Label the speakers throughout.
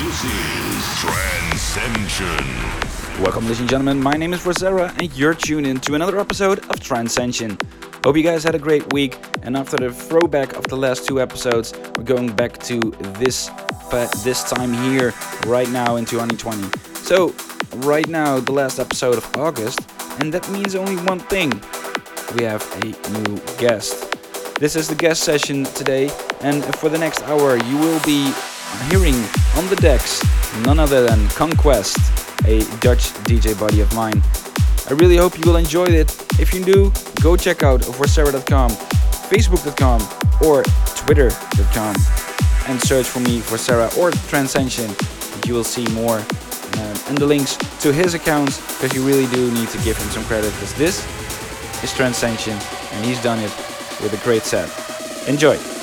Speaker 1: this is Trancescension.
Speaker 2: Welcome, ladies and gentlemen. My name is Rosera, and you're tuned in to another episode of Trancescension. Hope you guys had a great week. And after the throwback of the last two episodes, we're going back to this but this time here, right now in 2020. So, right now, the last episode of August, and that means only one thing: we have a new guest. This is the guest session today, and for the next hour, you will be hearing on the decks none other than Conquest, a Dutch DJ buddy of mine. I really hope you will enjoy it. If you do, go check out forsera.com, facebook.com, or twitter.com and search for me for Sarah or Trancescension. You will see more um, and the links to his accounts because you really do need to give him some credit because this is Trancescension and he's done it with a great set. Enjoy!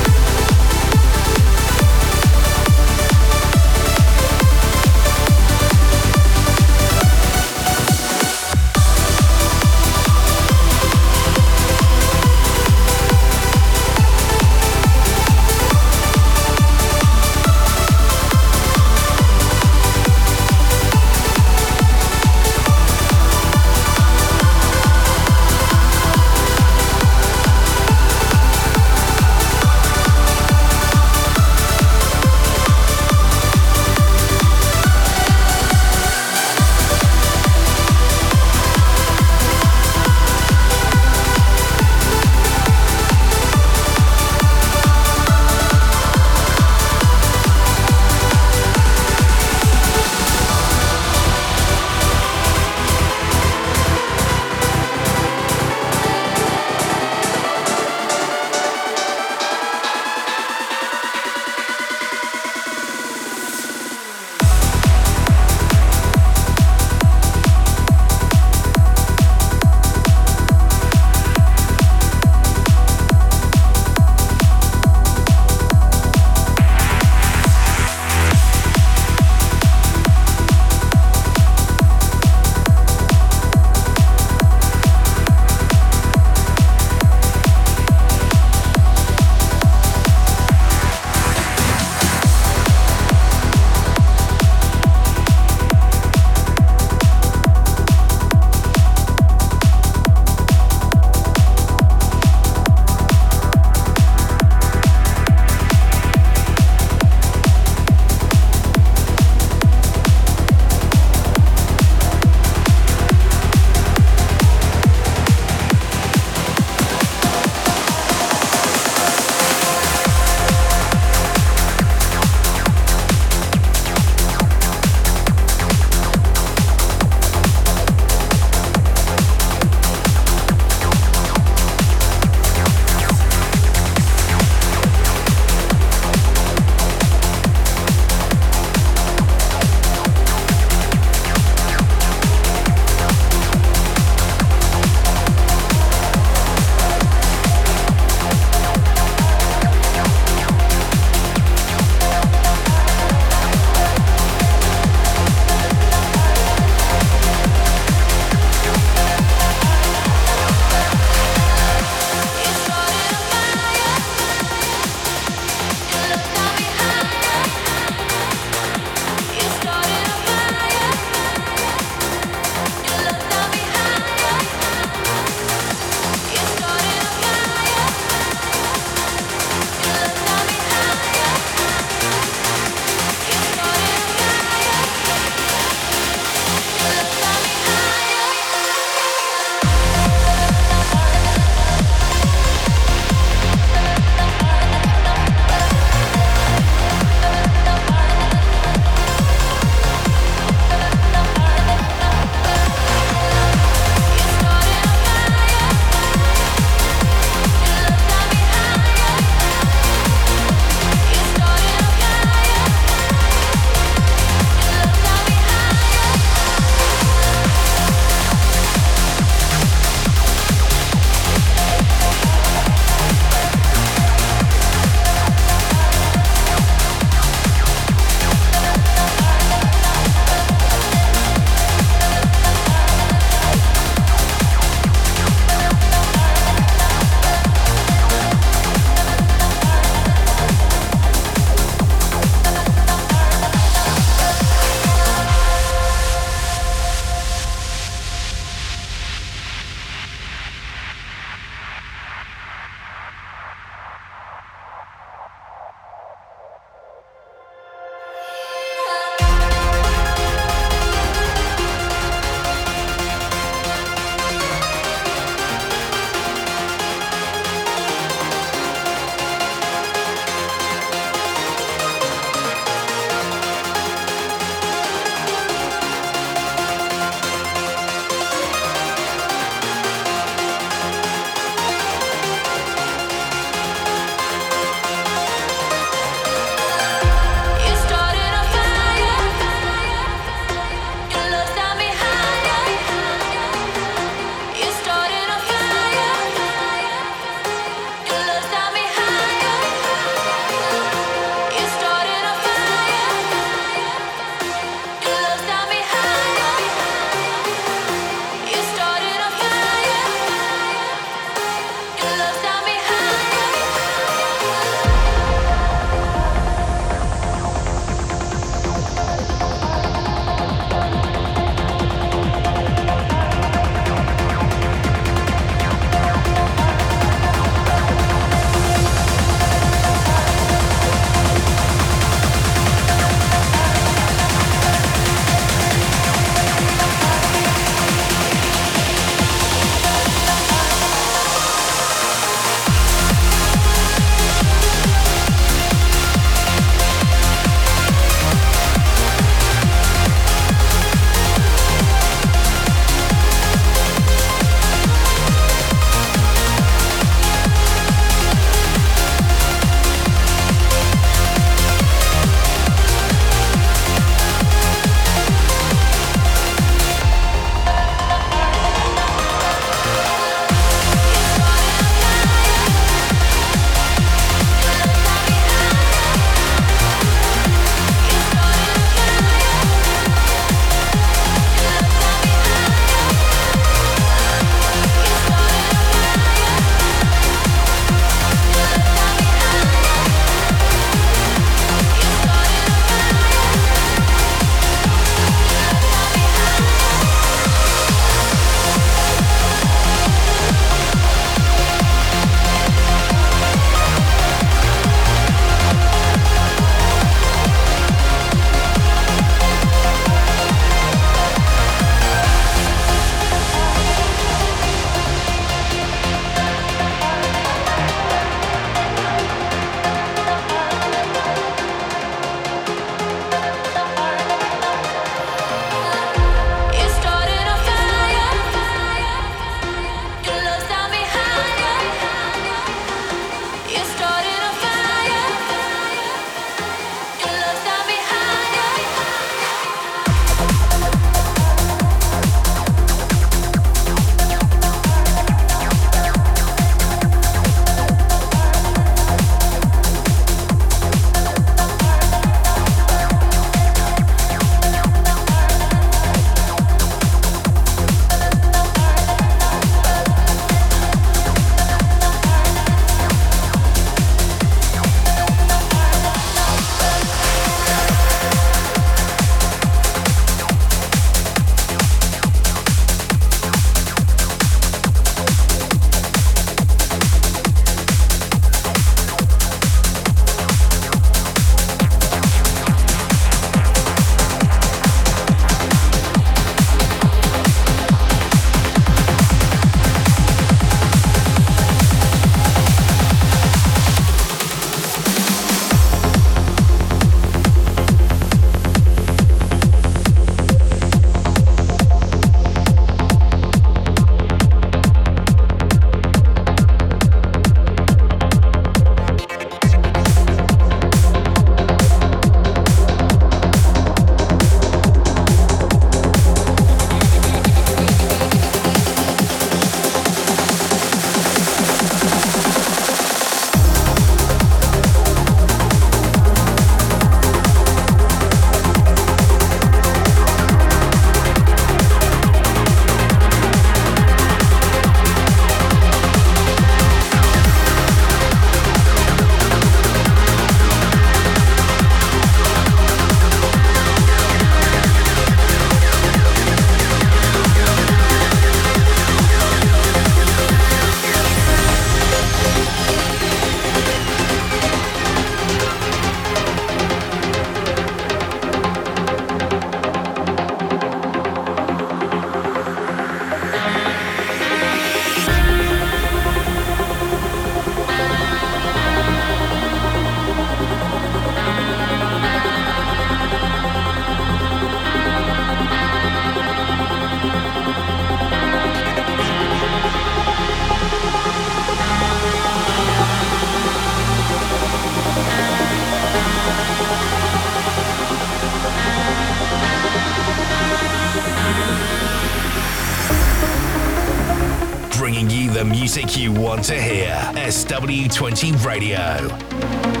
Speaker 3: Music you want to hear. SW20 Radio.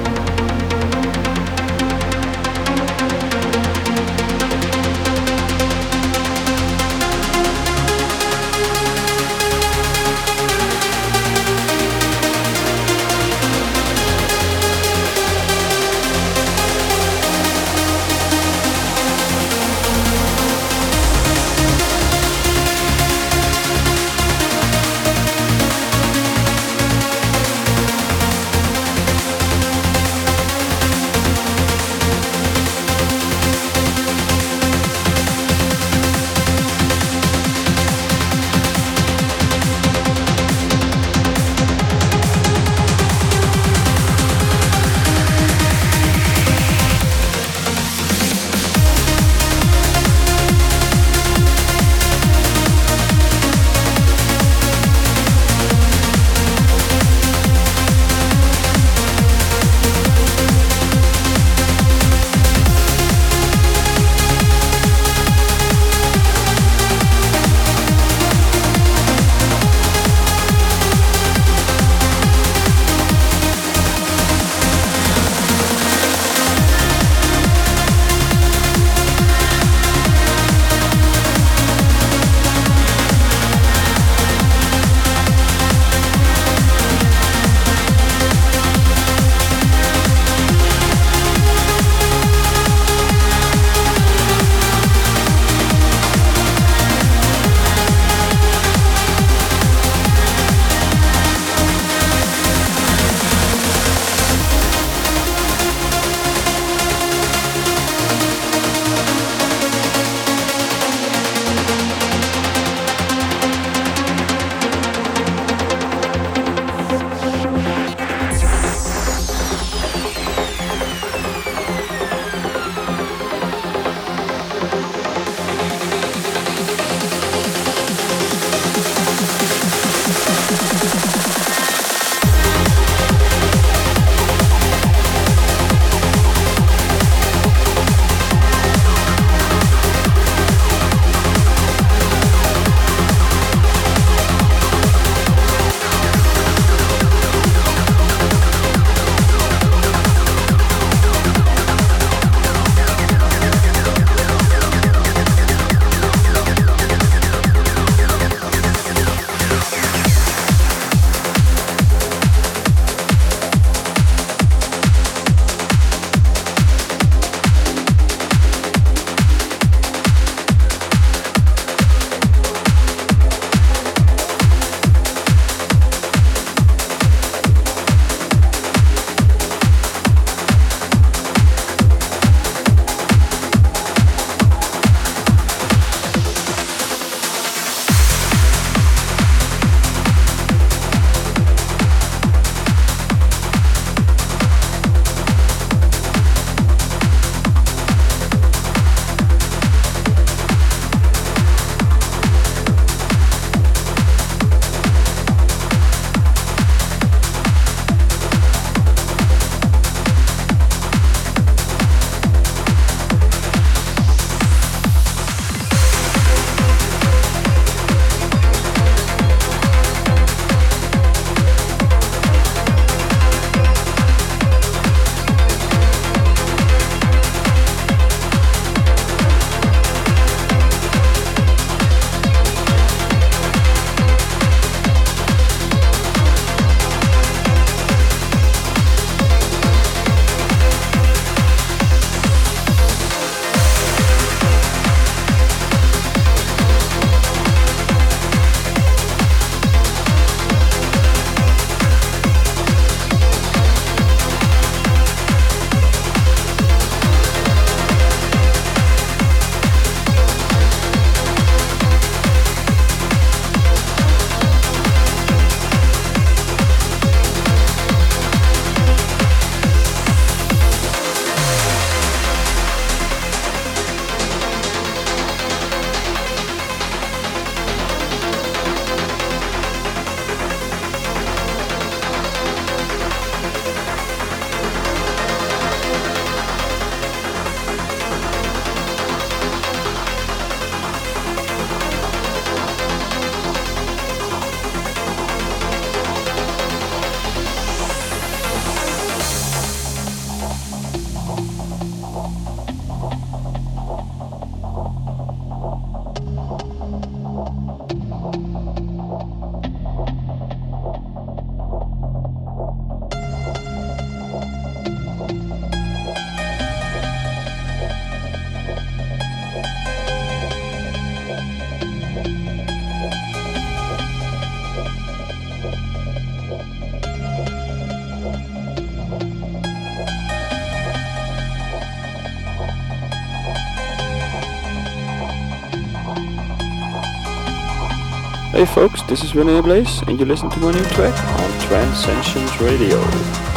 Speaker 4: Hey folks, this is René Blaze and you listen to my new track on Trancescensions Radio.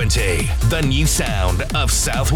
Speaker 5: SW20, the new sound of South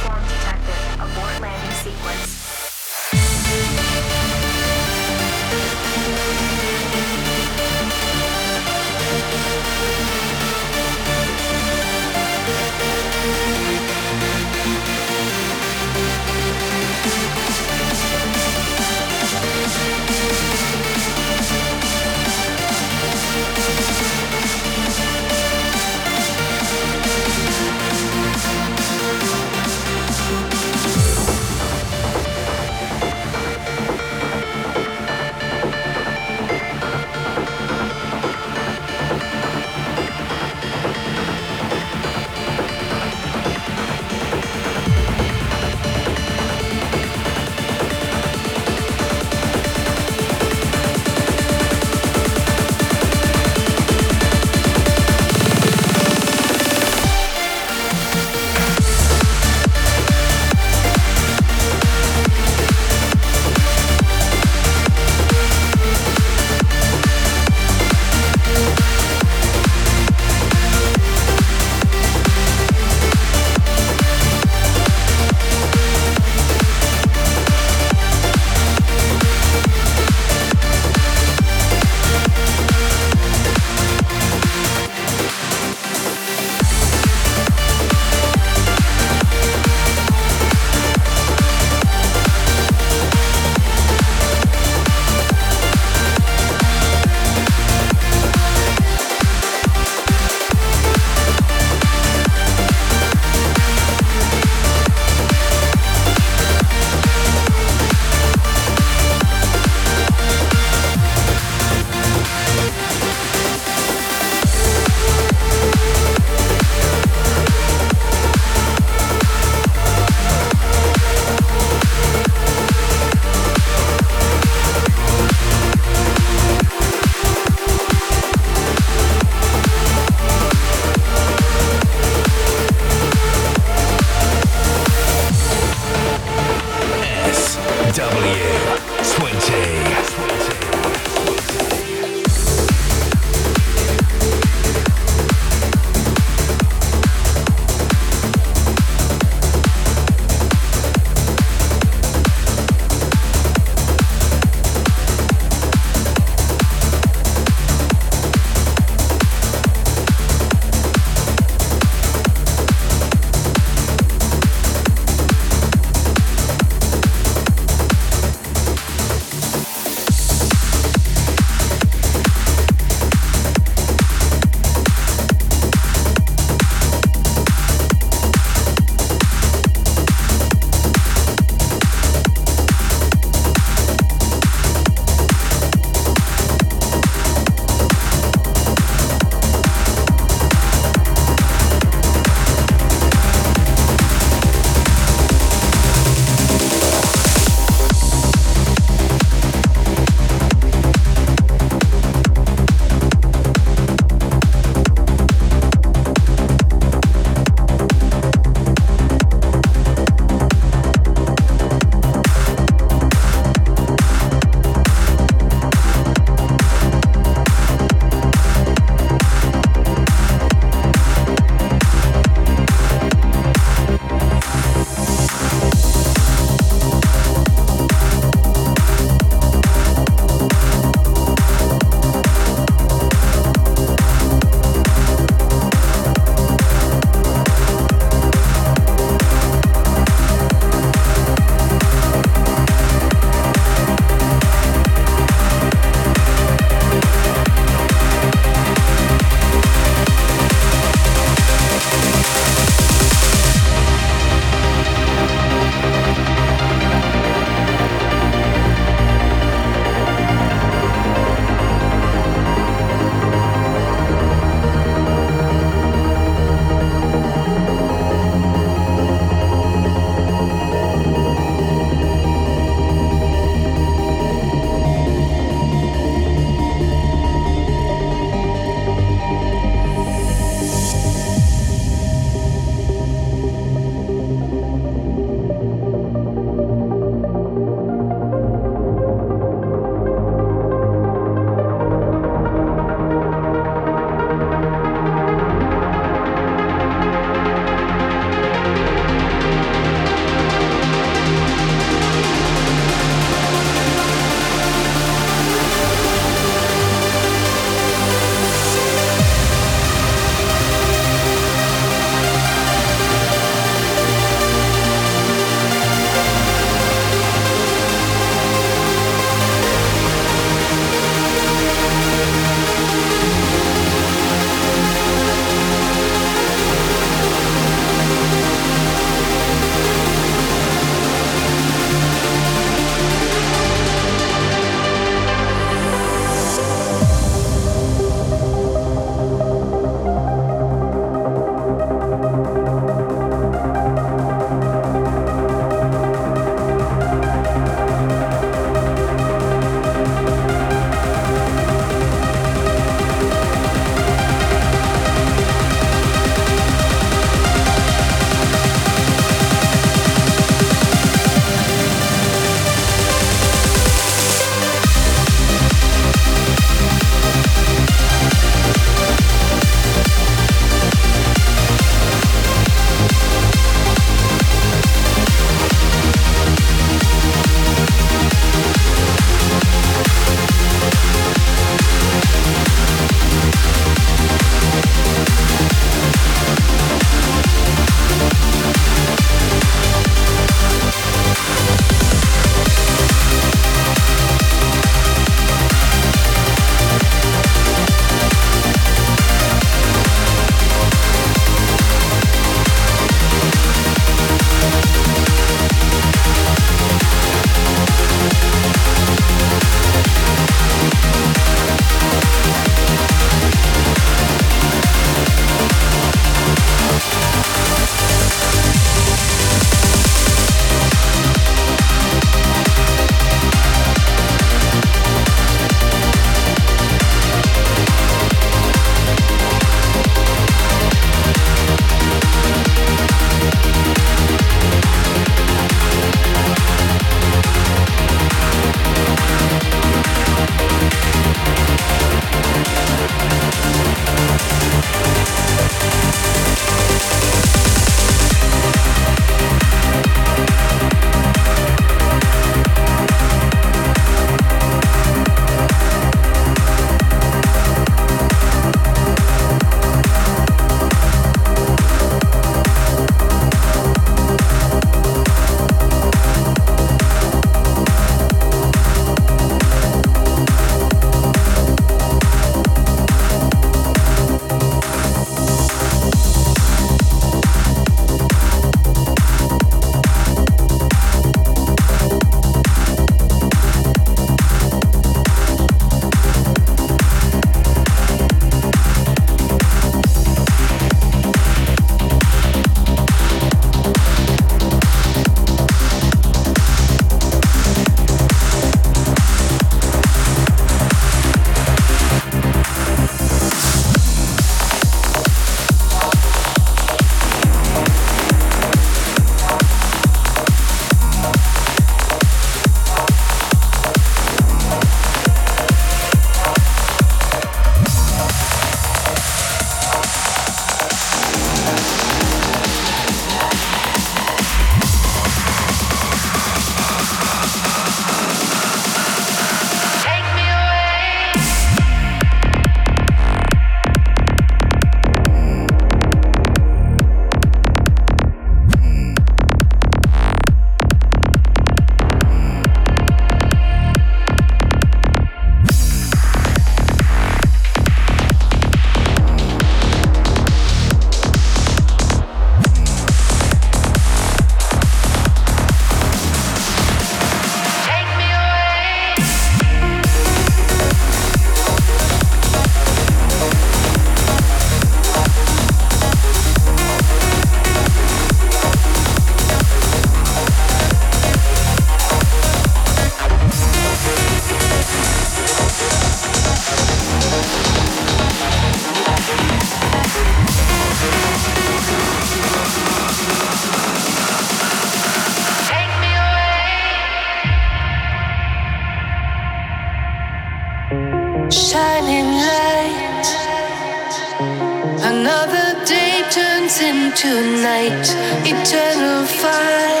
Speaker 5: Another day turns into night, eternal fire.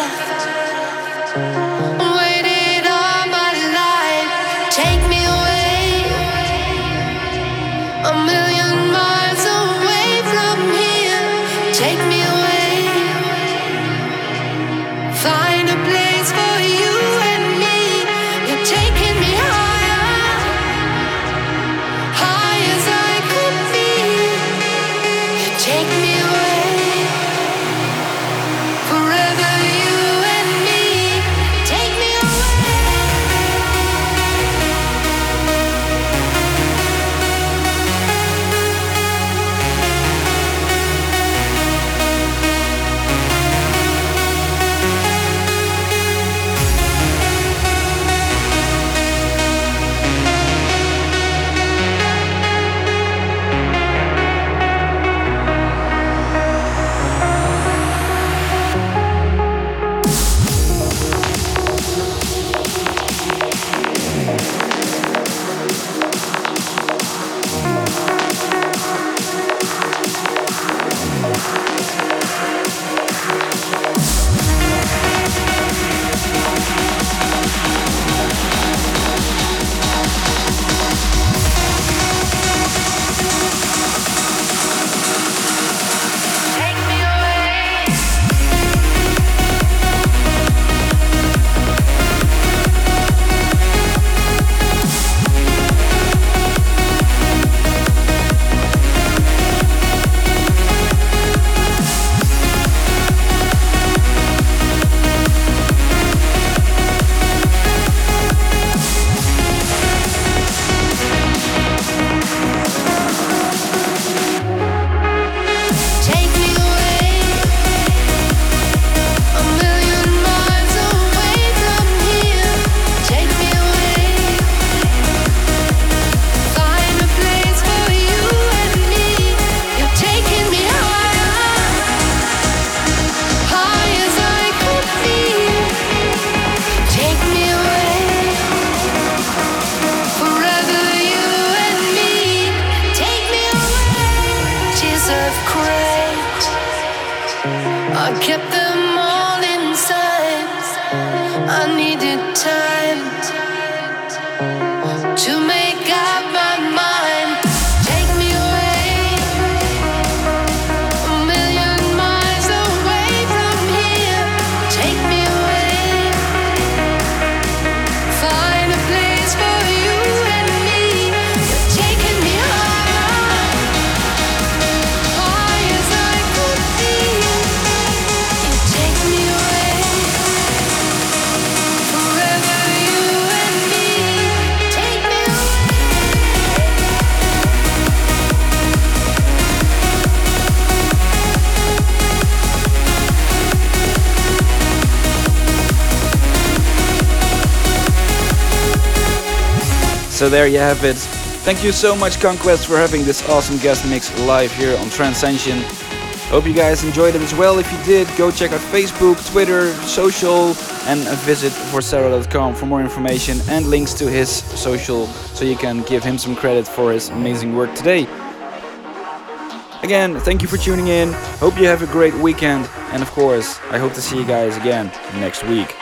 Speaker 2: So there you have it. Thank you so much, Conquest, for having this awesome guest mix live here on Trancescension. Hope you guys enjoyed it as well. If you did, go check out Facebook, Twitter, social, and visit forsarah.com for more information and links to his social so you can give him some credit for his amazing work today. Again, thank you for tuning in. Hope you have a great weekend. And of course, I hope to see you guys again next week.